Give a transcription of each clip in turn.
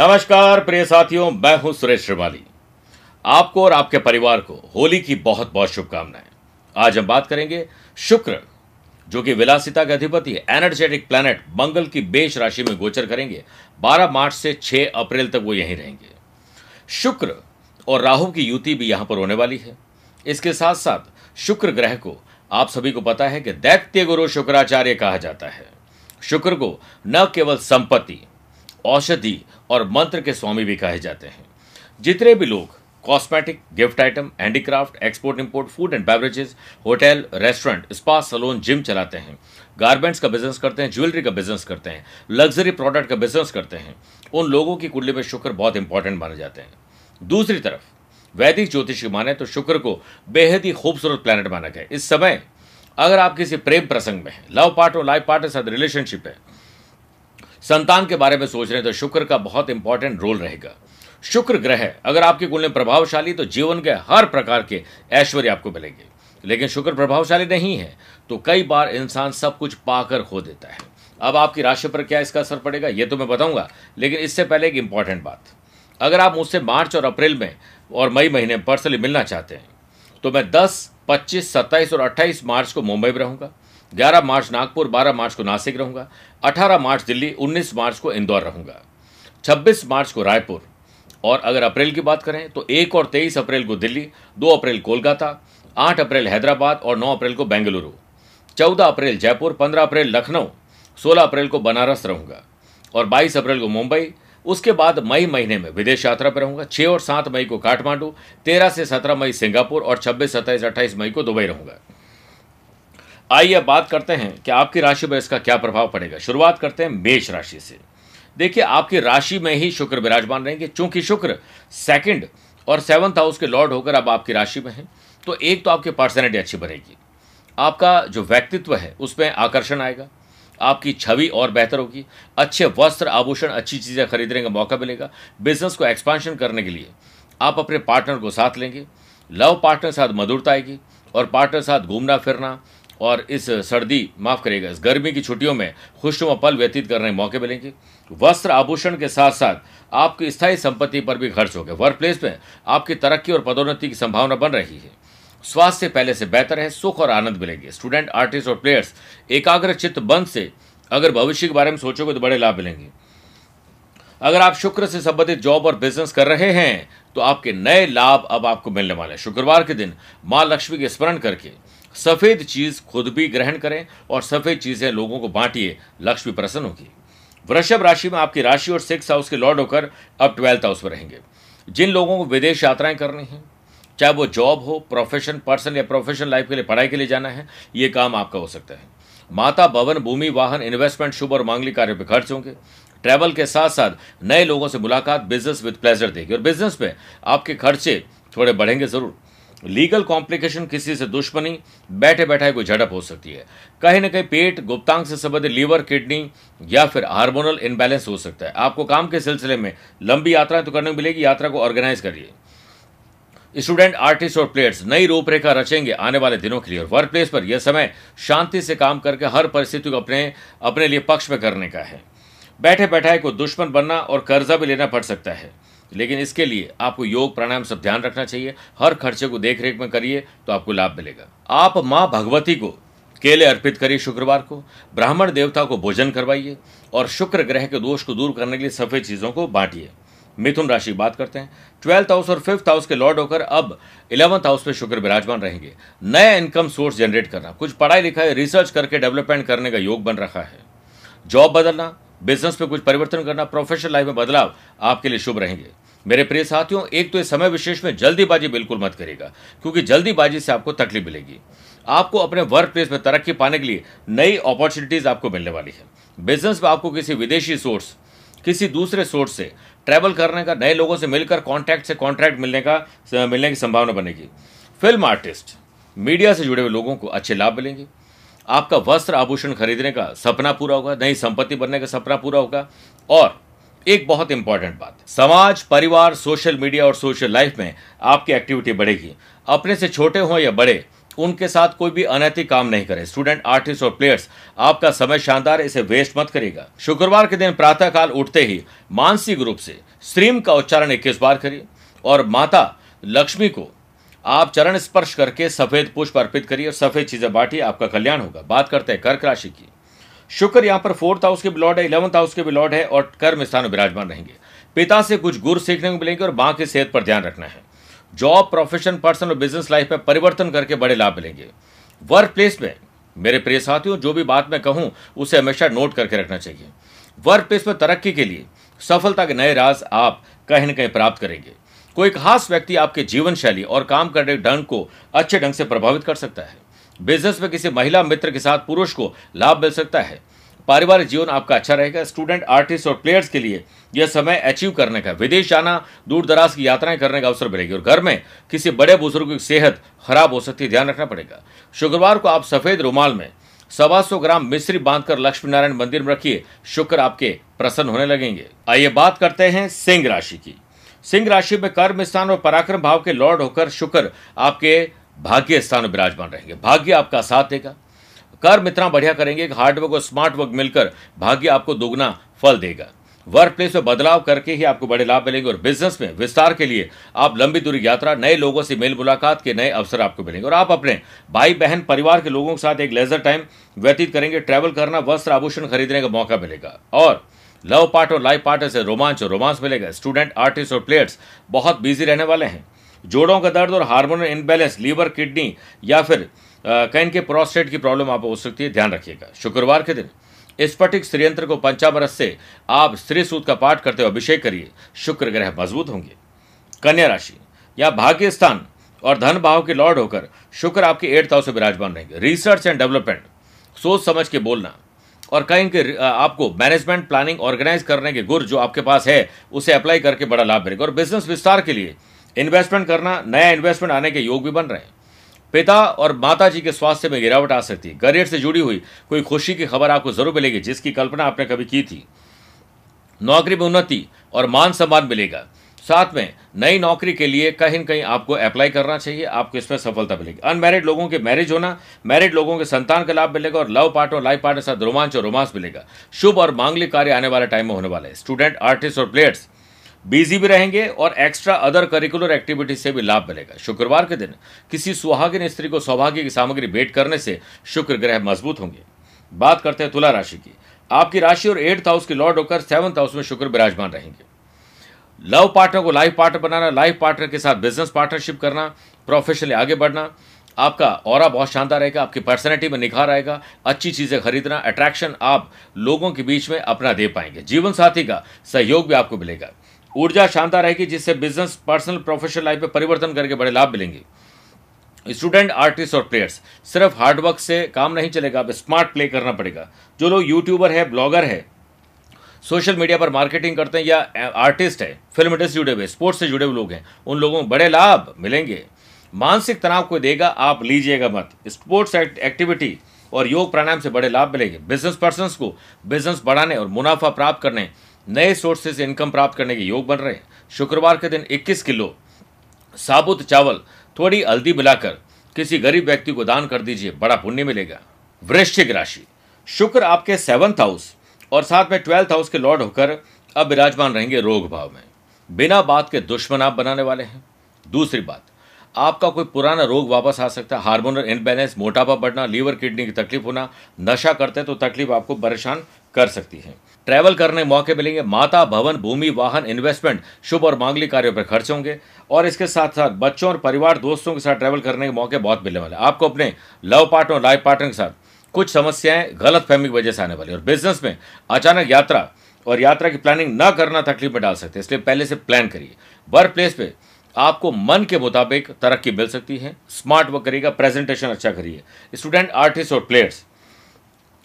नमस्कार, प्रिय साथियों, मैं हूँ सुरेश श्रीमाली आपको और आपके परिवार को होली की बहुत बहुत शुभकामनाएँ। आज हम बात करेंगे शुक्र, जो कि विलासिता के अधिपति, एनर्जेटिक प्लैनेट, मंगल की बेश राशि में गोचर करेंगे। 12 मार्च से 6 अप्रैल तक वो यहीं रहेंगे। शुक्र और राहु की युति भी यहाँ पर होने वाली है। इसके साथ साथ शुक्र ग्रह को आप सभी को पता है कि दैत्य गुरु शुक्राचार्य कहा जाता है। शुक्र को न केवल संपत्ति, औषधि और मंत्र के स्वामी भी कहे जाते हैं। जितने भी लोग cosmetic gift item handicraft export import food and beverages hotel restaurant spa salon gym चलाते हैं। गारमेंट्स का बिज़नेस करते हैं ज्वेलरी का बिज़नेस करते हैं लग्जरी प्रोडक्ट का बिज़नेस करते हैं। उन लोगों की कुंडली में शुक्र बहुत इंपॉर्टेंट माने जाते हैं। दूसरी तरफ़, वैदिक ज्योतिष माने तो शुक्र को बेहद ही खूबसूरत प्लानट माना गया। इस समय, अगर आप किसी प्रेम प्रसंग में हैं लव पार्ट और लाइफ पार्ट के साथ रिलेशनशिप है संतान के बारे में सोच रहे हैं तो शुक्र का बहुत इंपॉर्टेंट रोल रहेगा। शुक्र ग्रह अगर आपके कुल में प्रभावशाली तो जीवन के हर प्रकार के ऐश्वर्य आपको मिलेंगे। लेकिन शुक्र प्रभावशाली नहीं है तो कई बार इंसान सब कुछ पाकर खो देता है। अब आपकी राशि पर क्या इसका असर पड़ेगा ये तो मैं बताऊँगा लेकिन इससे पहले एक इंपॉर्टेंट बात। अगर आप मुझसे मार्च और अप्रैल में और मई महीने पर्सनली मिलना चाहते हैं तो मैं 10, 25, 27 और 28 मार्च को मुंबई में रहूँगा। 11 मार्च नागपुर 12 मार्च को नासिक रहूँगा 18 मार्च दिल्ली 19 मार्च को इंदौर रहूँगा 26 मार्च को रायपुर। और अगर अप्रैल की बात करें तो एक और तेईस अप्रैल को दिल्ली, दो अप्रैल कोलकाता, आठ अप्रैल हैदराबाद और नौ अप्रैल को बेंगलुरु, चौदह अप्रैल जयपुर, पंद्रह अप्रैल लखनऊ, सोलह अप्रैल को बनारस रहूँगा और बाईस अप्रैल को मुंबई। उसके बाद मई महीने में विदेश यात्रा पर रहूँगा छः और सात मई को काठमांडू, तेरह से सत्रह मई सिंगापुर और छब्बीस, सत्ताईस, अट्ठाईस मई को दुबई रहूँगा। आइए अब बात करते हैं कि आपकी राशि पर इसका क्या प्रभाव पड़ेगा। शुरुआत करते हैं मेष राशि से। देखिए, आपकी राशि में ही शुक्र विराजमान रहेंगे, चूँकि शुक्र सेकंड और सेवंथ हाउस के लॉर्ड होकर अब आपकी राशि में हैं तो एक तो आपकी पर्सनैलिटी अच्छी बनेगी। आपका जो व्यक्तित्व है उसमें आकर्षण आएगा। आपकी छवि और बेहतर होगी। अच्छे वस्त्र, आभूषण, अच्छी चीज़ें खरीदने का मौका मिलेगा। बिज़नेस को एक्सपांशन करने के लिए आप अपने पार्टनर को साथ लेंगे। लव पार्टनर साथ मधुरता आएगी और पार्टनर साथ घूमना फिरना और इस सर्दी माफ़ करेगा इस गर्मी की छुट्टियों में खुशनुमा पल व्यतीत करने के मौके मिलेंगे। वस्त्र आभूषण के साथ साथ आपकी स्थायी संपत्ति पर भी खर्च होगा वर्क प्लेस में आपकी तरक्की और पदोन्नति की संभावना बन रही है। स्वास्थ्य पहले से बेहतर है, सुख और आनंद मिलेंगे। स्टूडेंट, आर्टिस्ट और प्लेयर्स, एकाग्र चित्त बंद से अगर भविष्य के बारे में सोचोगे तो बड़े लाभ मिलेंगे। अगर आप शुक्र से संबंधित जॉब और बिज़नेस कर रहे हैं तो आपके नए लाभ अब आपको मिलने वाले हैं। शुक्रवार के दिन माँ लक्ष्मी के स्मरण करके सफ़ेद चीज़ खुद भी ग्रहण करें और सफ़ेद चीज़ें लोगों को बांटिए। लक्ष्मी प्रसन्न होगी। वृषभ राशि में आपकी राशि और सिक्स हाउस के लॉर्ड होकर अब ट्वेल्थ हाउस में रहेंगे। जिन लोगों को विदेश यात्राएँ करनी है, चाहे वो जॉब हो, प्रोफेशन, पर्सन या प्रोफेशनल लाइफ के लिए पढ़ाई के लिए जाना है, ये काम आपका हो सकता है। माता, भवन, भूमि, वाहन इन्वेस्टमेंट शुभ और मांगलिक कार्य पर खर्च होंगे। ट्रैवल के साथ साथ नए लोगों से मुलाकात बिज़नेस विद प्लेजर देगी। और बिज़नेस पे आपके खर्चे थोड़े बढ़ेंगे ज़रूर। लीगल कॉम्प्लिकेशन किसी से दुश्मनी बैठे बैठाए कोई झड़प हो सकती है। कहीं ना कहीं पेट, गुप्तांग से संबंधित लीवर, किडनी या फिर हार्मोनल इनबैलेंस हो सकता है। आपको काम के सिलसिले में लंबी यात्रा तो करने मिलेगी, यात्रा को ऑर्गेनाइज करिए। स्टूडेंट, आर्टिस्ट और प्लेयर्स, नई रूपरेखा रचेंगे आने वाले दिनों के लिए। वर्क प्लेस पर यह समय शांति से काम करके हर परिस्थिति को अपने अपने लिए पक्ष में करने का है। बैठे बैठाए को दुश्मन बनना और कर्जा भी लेना पड़ सकता है। लेकिन इसके लिए आपको योग प्राणायाम सब ध्यान रखना चाहिए। हर खर्चे को देख रेख में करिए तो आपको लाभ मिलेगा। आप माँ भगवती को केले अर्पित करिए शुक्रवार को, ब्राह्मण देवता को भोजन करवाइए, और शुक्र ग्रह के दोष को दूर करने के लिए सफ़ेद चीज़ों को बांटिए। मिथुन राशि बात करते हैं। ट्वेल्थ हाउस और फिफ्थ हाउस के लॉर्ड होकर अब इलेवंथ हाउस में शुक्र विराजमान रहेंगे। नया इनकम सोर्स जनरेट करना। कुछ पढ़ाई लिखाई, रिसर्च करके डेवलपमेंट करने का योग बन रखा है। जॉब बदलना, बिज़नेस में कुछ परिवर्तन करना, प्रोफेशनल लाइफ में बदलाव आपके लिए शुभ रहेंगे। मेरे प्रिय साथियों, एक तो इस समय विशेष में जल्दीबाजी बिल्कुल मत करेगा क्योंकि जल्दीबाजी से आपको तकलीफ़ मिलेगी। आपको अपने वर्क प्लेस में तरक्की पाने के लिए नई अपॉर्चुनिटीज़ आपको मिलने वाली है। बिज़नेस में आपको किसी विदेशी सोर्स किसी दूसरे सोर्स से ट्रैवल करने का, नए लोगों से मिलकर कॉन्टैक्ट से कॉन्ट्रैक्ट मिलने का मिलने की संभावना बनेगी। फ़िल्म आर्टिस्ट मीडिया से जुड़े हुए लोगों को अच्छे लाभ मिलेंगे। आपका वस्त्र आभूषण खरीदने का सपना पूरा होगा, नई संपत्ति बनने का सपना पूरा होगा, और एक बहुत इंपॉर्टेंट बात। समाज, परिवार सोशल मीडिया और सोशल लाइफ में आपकी एक्टिविटी बढ़ेगी। अपने से छोटे हों या बड़े, उनके साथ कोई भी अनैतिक काम नहीं करें। स्टूडेंट आर्टिस्ट और प्लेयर्स आपका समय शानदार, इसे वेस्ट मत करेगा शुक्रवार के दिन प्रातःकाल उठते ही मानसिक रूप से स्त्रीम का उच्चारण इक्कीस बार करिए और माता लक्ष्मी को आप चरण स्पर्श करके सफ़ेद पुष्प अर्पित करिए और सफ़ेद चीज़ें बांटिए, आपका कल्याण होगा। बात करते हैं कर्क राशि की। शुक्र, यहाँ पर फोर्थ हाउस के ब्लॉड है, इलेवंथ हाउस के ब्लॉड है और कर्म स्थान विराजमान रहेंगे। पिता से कुछ गुर सीखने को मिलेंगे और माँ की सेहत पर ध्यान रखना है। Job profession personal business life में परिवर्तन करके बड़े लाभ मिलेंगे। वर्क प्लेस में, मेरे प्रिय साथियों, जो भी बात मैं कहूँ, उसे हमेशा नोट करके रखना चाहिए। वर्क प्लेस में तरक्की के लिए, सफलता के नए राज आप कहीं न कहीं प्राप्त करेंगे। कोई खास व्यक्ति आपके जीवन शैली और काम करने ढंग को अच्छे ढंग से प्रभावित कर सकता है। बिज़नेस में किसी महिला मित्र के साथ पुरुष को लाभ मिल सकता है। पारिवारिक जीवन आपका अच्छा रहेगा। स्टूडेंट, आर्टिस्ट और प्लेयर्स के लिए यह समय अचीव करने का, विदेश जाना दूर दराज की यात्राएँ करने का अवसर मिलेगी और घर में किसी बड़े बुज़ुर्ग की सेहत खराब हो सकती है, ध्यान रखना पड़ेगा। शुक्रवार को आप सफ़ेद रुमाल में सवा सौ ग्राम मिश्री बांधकर लक्ष्मी नारायण मंदिर में रखिए। शुक्र आपके प्रसन्न होने लगेंगे। आइए बात करते हैं सिंह राशि की। सिंह राशि में कर्म स्थान और पराक्रम भाव के लॉर्ड होकर शुक्र आपके भाग्य स्थान विराजमान रहेंगे। भाग्य आपका साथ देगा। कर्म इतना बढ़िया करेंगे कि हार्डवर्क और स्मार्ट वर्क मिलकर भाग्य आपको दोगुना फल देगा। वर्क प्लेस में बदलाव करके ही आपको बड़े लाभ मिलेंगे और बिज़नेस में विस्तार के लिए आप लंबी दूरी यात्रा, नए लोगों से मेल मुलाकात के नए अवसर आपको मिलेंगे। और आप अपने भाई, बहन, परिवार के लोगों के साथ एक लेजर टाइम व्यतीत करेंगे। ट्रैवल करना, वस्त्र आभूषण खरीदने का मौका मिलेगा। और लव पार्ट और लाइफ पार्टनर से रोमांच और रोमांस मिलेगा। स्टूडेंट आर्टिस्ट और प्लेयर्स बहुत बिज़ी रहने वाले हैं। जोड़ों का दर्द और हार्मोनल इनबैलेंस लीवर, किडनी या फिर कहीं के प्रोस्टेट की प्रॉब्लम आप हो सकती है, ध्यान रखिएगा। शुक्रवार के दिन स्फटिक श्रीयंत्र को पंचामरस से आप स्त्री सूत का पाठ करते हुए अभिषेक करिए। शुक्र ग्रह मज़बूत होंगे। कन्या राशि या भाग्य स्थान और धन भाव के लॉर्ड होकर शुक्र आपके एट्थ हाउस से विराजमान रहेंगे। रिसर्च एंड डेवलपमेंट, सोच समझ के बोलना और कहीं के आपको मैनेजमेंट, प्लानिंग, ऑर्गेनाइज करने के गुर जो आपके पास है, उसे अप्लाई करके बड़ा लाभ मिलेगा। और बिज़नेस विस्तार के लिए इन्वेस्टमेंट करना, नया इन्वेस्टमेंट आने के योग भी बन रहे हैं। पिता और माता जी के स्वास्थ्य में गिरावट आ सकती है। करियर से जुड़ी हुई कोई खुशी की खबर आपको ज़रूर मिलेगी, जिसकी कल्पना आपने कभी की थी। नौकरी में उन्नति और मान सम्मान मिलेगा। साथ में नई नौकरी के लिए कहीं न कहीं आपको अप्लाई करना चाहिए, आपको इसमें सफलता मिलेगी। अनमैरिड लोगों के मैरिज होना मैरिड लोगों के संतान का लाभ मिलेगा और लव पार्ट और लाइफ पार्ट के साथ रोमांच और रोमांस मिलेगा। शुभ और मांगलिक कार्य आने वाले टाइम में होने वाले स्टूडेंट आर्टिस्ट और प्लेयर्स बिज़ी भी रहेंगे और एक्स्ट्रा अदर करिकुलर एक्टिविटीज़ से भी लाभ मिलेगा। शुक्रवार के दिन किसी सुहागिन स्त्री को सौभाग्य की सामग्री भेंट करने से शुक्र ग्रह मज़बूत होंगे। बात करते हैं तुला राशि की। आपकी राशि और एट्थ हाउस की लॉर्ड होकर सेवंथ हाउस में शुक्र विराजमान रहेंगे। लव पार्टनर को लाइफ पार्टनर बनाना, लाइफ पार्टनर के साथ बिज़नेस पार्टनरशिप करना, प्रोफेशनली आगे बढ़ना, आपका और बहुत शानदार रहेगा, आपकी पर्सनैलिटी में निखार आएगा, अच्छी चीज़ें खरीदना अट्रैक्शन आप लोगों के बीच में अपना दे पाएँगे। जीवन साथी का सहयोग भी आपको मिलेगा। ऊर्जा शानदार रहेगी, जिससे बिज़नेस पर्सनल प्रोफेशनल लाइफ में परिवर्तन करके बड़े लाभ मिलेंगे। स्टूडेंट आर्टिस्ट और प्लेयर्स सिर्फ़ हार्डवर्क से काम नहीं चलेगा, अब स्मार्ट प्ले करना पड़ेगा। जो लोग यूट्यूबर है ब्लॉगर है सोशल मीडिया पर मार्केटिंग करते हैं या आर्टिस्ट है फ़िल्म इंडस्ट्री जुड़े हुए स्पोर्ट्स से जुड़े हुए लोग हैं, उन लोगों को बड़े लाभ मिलेंगे। मानसिक तनाव को देगा, आप लीजिएगा मत। स्पोर्ट्स एक्टिविटी और योग प्राणायाम से बड़े लाभ मिलेंगे। बिज़नेस पर्सन को बिज़नेस बढ़ाने और मुनाफा प्राप्त करने नए सोर्सेज इनकम प्राप्त करने के योग बन रहे हैं। शुक्रवार के दिन 21 किलो साबुत चावल थोड़ी हल्दी मिलाकर किसी गरीब व्यक्ति को दान कर दीजिए, बड़ा पुण्य मिलेगा। वृश्चिक राशि। शुक्र आपके सेवंथ हाउस और साथ में ट्वेल्थ हाउस के लॉर्ड होकर अब विराजमान रहेंगे रोग भाव में। बिना बात के दुश्मन आप बनाने वाले हैं। दूसरी बात, आपका कोई पुराना रोग वापस आ सकता है। हार्मोनल इनबैलेंस मोटापा बढ़ना, लीवर किडनी की तकलीफ़ होना, नशा करते हैं तो तकलीफ़ आपको परेशान कर सकती है। ट्रैवल करने मौके मिलेंगे। माता भवन, भूमि, वाहन इन्वेस्टमेंट शुभ और मांगलिक कार्यों पर खर्च होंगे। और इसके साथ साथ बच्चों और परिवार दोस्तों के साथ ट्रैवल करने के मौके बहुत मिलने वाले आपको अपने लव पार्टनर और लाइफ पार्टनर के साथ कुछ समस्याएँ गलत फहमी की वजह से आने वाली और बिज़नेस में अचानक यात्रा और यात्रा की प्लानिंग न करना तकलीफ़ में डाल सकते हैं। इसलिए पहले से प्लान करिए। वर्क प्लेस पे आपको मन के मुताबिक तरक्की मिल सकती है। स्मार्ट वर्क करिएगा प्रेजेंटेशन अच्छा करिए। स्टूडेंट आर्टिस्ट और प्लेयर्स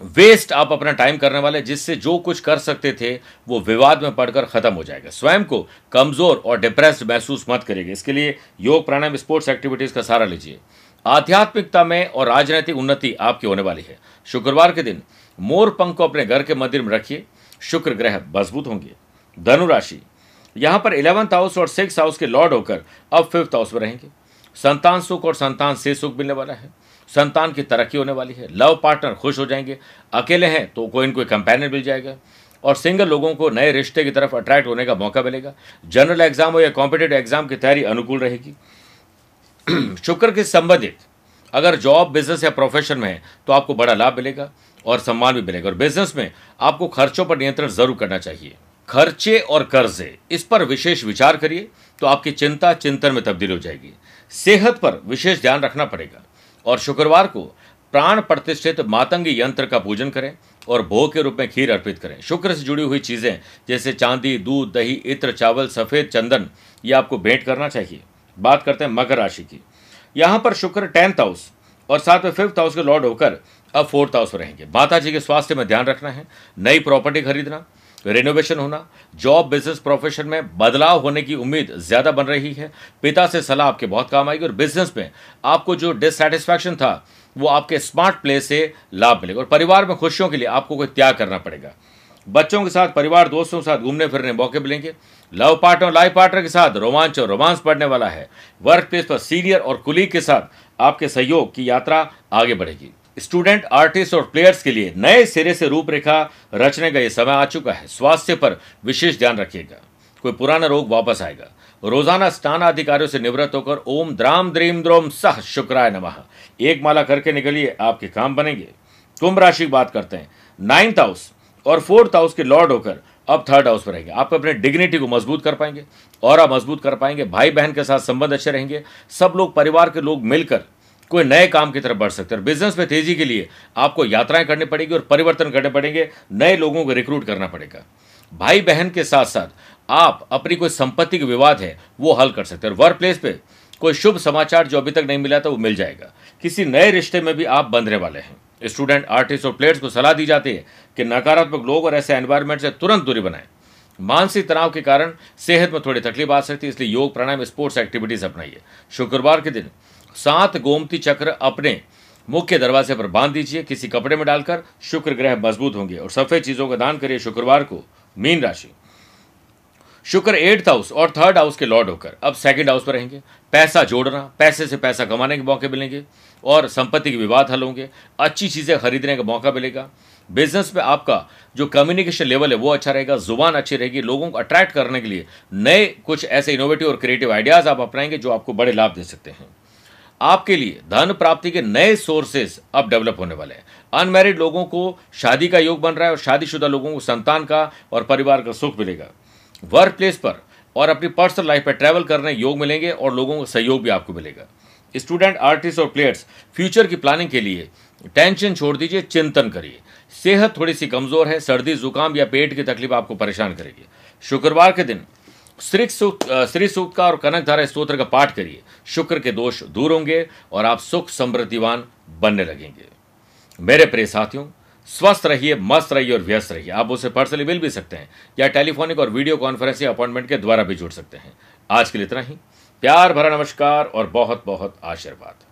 वेस्ट आप अपना टाइम करने वाले, जिससे जो कुछ कर सकते थे, वो विवाद में पड़कर खत्म हो जाएगा। स्वयं को कमज़ोर और डिप्रेस्ड महसूस मत करेंगे इसके लिए योग, प्राणायाम स्पोर्ट्स एक्टिविटीज़ का सहारा लीजिए। आध्यात्मिकता में और राजनीतिक उन्नति आपकी होने वाली है। शुक्रवार के दिन मोर पंख को अपने घर के मंदिर में रखिए। शुक्र ग्रह मज़बूत होंगे। धनुराशि यहाँ पर इलेवंथ हाउस और सिक्स हाउस के लॉर्ड होकर अब फिफ्थ हाउस में रहेंगे। संतान सुख और संतान से सुख मिलने वाला है। संतान की तरक्की होने वाली है, लव पार्टनर खुश हो जाएँगे, अकेले हैं तो कोई न कोई कंपेनियन मिल जाएगा, और सिंगल लोगों को नए रिश्ते की तरफ़ अट्रैक्ट होने का मौका मिलेगा। जनरल एग्ज़ाम हो या कॉम्पिटेटिव एग्ज़ाम की तैयारी अनुकूल रहेगी। शुक्र के संबंधित, अगर जॉब बिज़नेस या प्रोफेशन में है तो आपको बड़ा लाभ मिलेगा और सम्मान भी मिलेगा। और बिज़नेस में आपको खर्चों पर नियंत्रण ज़रूर करना चाहिए। खर्चे और कर्जे, इस पर विशेष विचार करिए तो आपकी चिंता चिंतन में तब्दील हो जाएगी। सेहत पर विशेष ध्यान रखना पड़ेगा। और शुक्रवार को प्राण प्रतिष्ठित मातंगी यंत्र का पूजन करें और भोग के रूप में खीर अर्पित करें। शुक्र से जुड़ी हुई चीज़ें, जैसे चांदी, दूध, दही, इत्र, चावल, सफ़ेद चंदन, ये आपको भेंट करना चाहिए। बात करते हैं मकर राशि की। यहाँ पर शुक्र टेंथ हाउस और साथ में फिफ्थ हाउस के लॉर्ड होकर अब फोर्थ हाउस में रहेंगे। माता जी के स्वास्थ्य में ध्यान रखना है, नई प्रॉपर्टी खरीदना रेनोवेशन होना जॉब बिज़नेस प्रोफेशन में बदलाव होने की उम्मीद ज़्यादा बन रही है। पिता से सलाह आपके बहुत काम आएगी और बिज़नेस में आपको जो डिससेटिस्फैक्शन था, वो आपके स्मार्ट प्ले से लाभ मिलेगा और परिवार में खुशियों के लिए आपको कोई त्याग करना पड़ेगा। बच्चों के साथ, परिवार, दोस्तों के साथ घूमने फिरने मौके मिलेंगे। लव पार्टनर और लाइफ पार्टनर के साथ रोमांच और रोमांस बढ़ने वाला है। वर्क प्लेस पर सीनियर और कुलीग के साथ आपके सहयोग की यात्रा आगे बढ़ेगी। स्टूडेंट, आर्टिस्ट और प्लेयर्स के लिए नए सिरे से रूपरेखा रचने का यह समय आ चुका है। स्वास्थ्य पर विशेष ध्यान रखिएगा। कोई पुराना रोग वापस आएगा। रोज़ाना स्नान अधिकारियों से निवृत्त होकर ओम द्राम द्रीम द्रोम सह शुक्राय नमः। एक माला करके निकलिए, आपके काम बनेंगे। कुंभ राशि की बात करते हैं। नाइन्थ हाउस और फोर्थ हाउस के लॉर्ड होकर अब थर्ड हाउस पर रहेंगे। आप अपने डिग्निटी को मज़बूत कर पाएँगे, और आप मज़बूत कर पाएँगे। भाई बहन के साथ संबंध अच्छे रहेंगे। सब लोग, परिवार के लोग मिलकर कोई नए काम की तरफ़ बढ़ सकते हैं। बिज़नेस में तेज़ी के लिए आपको यात्राएँ करनी पड़ेगी और परिवर्तन करने पड़ेंगे, नए लोगों को रिक्रूट करना पड़ेगा। भाई बहन के साथ साथ आप अपनी कोई संपत्ति के विवाद है, वो हल कर सकते हैं। वर्क प्लेस पे कोई शुभ समाचार जो अभी तक नहीं मिला था, वो मिल जाएगा। किसी नए रिश्ते में भी आप बंधने वाले हैं। स्टूडेंट आर्टिस्ट और प्लेयर्स को सलाह दी जाती है कि नकारात्मक लोग और ऐसे एनवायरमेंट से तुरंत दूरी बनाएँ। मानसिक तनाव के कारण सेहत में थोड़ी तकलीफ़ आ सकती है, इसलिए योग, प्राणायाम स्पोर्ट्स एक्टिविटीज़ अपनाइए। शुक्रवार के दिन सात गोमती चक्र अपने मुख्य दरवाजे पर बाँध दीजिए। किसी कपड़े में डालकर शुक्र ग्रह मज़बूत होंगे और सफ़ेद चीज़ों का दान करिए शुक्रवार को मीन राशि। शुक्र एट्थ हाउस और थर्ड हाउस के लॉर्ड होकर अब सेकंड हाउस पर रहेंगे। पैसा जोड़ना, पैसे से पैसा कमाने के मौके मिलेंगे और संपत्ति के विवाद हल होंगे। अच्छी चीज़ें खरीदने का मौका मिलेगा। बिज़नेस में आपका जो कम्युनिकेशन लेवल है वो अच्छा रहेगा, ज़ुबान अच्छी रहेगी। लोगों को अट्रैक्ट करने के लिए नए कुछ ऐसे इनोवेटिव और क्रिएटिव आइडियाज़ आप अपनाएँगे जो आपको बड़े लाभ दे सकते हैं। आपके लिए धन प्राप्ति के नए सोर्सेज अब डेवलप होने वाले हैं। अनमैरिड लोगों को शादी का योग बन रहा है और शादीशुदा लोगों को संतान का और परिवार का सुख मिलेगा। वर्क प्लेस पर और अपनी पर्सनल लाइफ पर ट्रैवल करने योग मिलेंगे और लोगों का सहयोग भी आपको मिलेगा। स्टूडेंट आर्टिस्ट और प्लेयर्स फ्यूचर की प्लानिंग के लिए टेंशन छोड़ दीजिए, चिंतन करिए। सेहत थोड़ी सी कमज़ोर है, सर्दी, जुकाम या पेट की तकलीफ़ आपको परेशान करेगी। शुक्रवार के दिन, श्री सूक्त श्री सूक्त का और कनक धारा स्त्रोत्र का पाठ करिए। शुक्र के दोष दूर होंगे और आप सुख समृद्धिवान बनने लगेंगे। मेरे प्रिय साथियों, स्वस्थ रहिए, मस्त रहिए और व्यस्त रहिए। आप उसे पर्सनली मिल भी सकते हैं या टेलीफोनिक और वीडियो कॉन्फ्रेंसिंग अपॉइंटमेंट के द्वारा भी जुड़ सकते हैं। आज के लिए इतना ही। प्यार भरा नमस्कार और बहुत बहुत आशीर्वाद।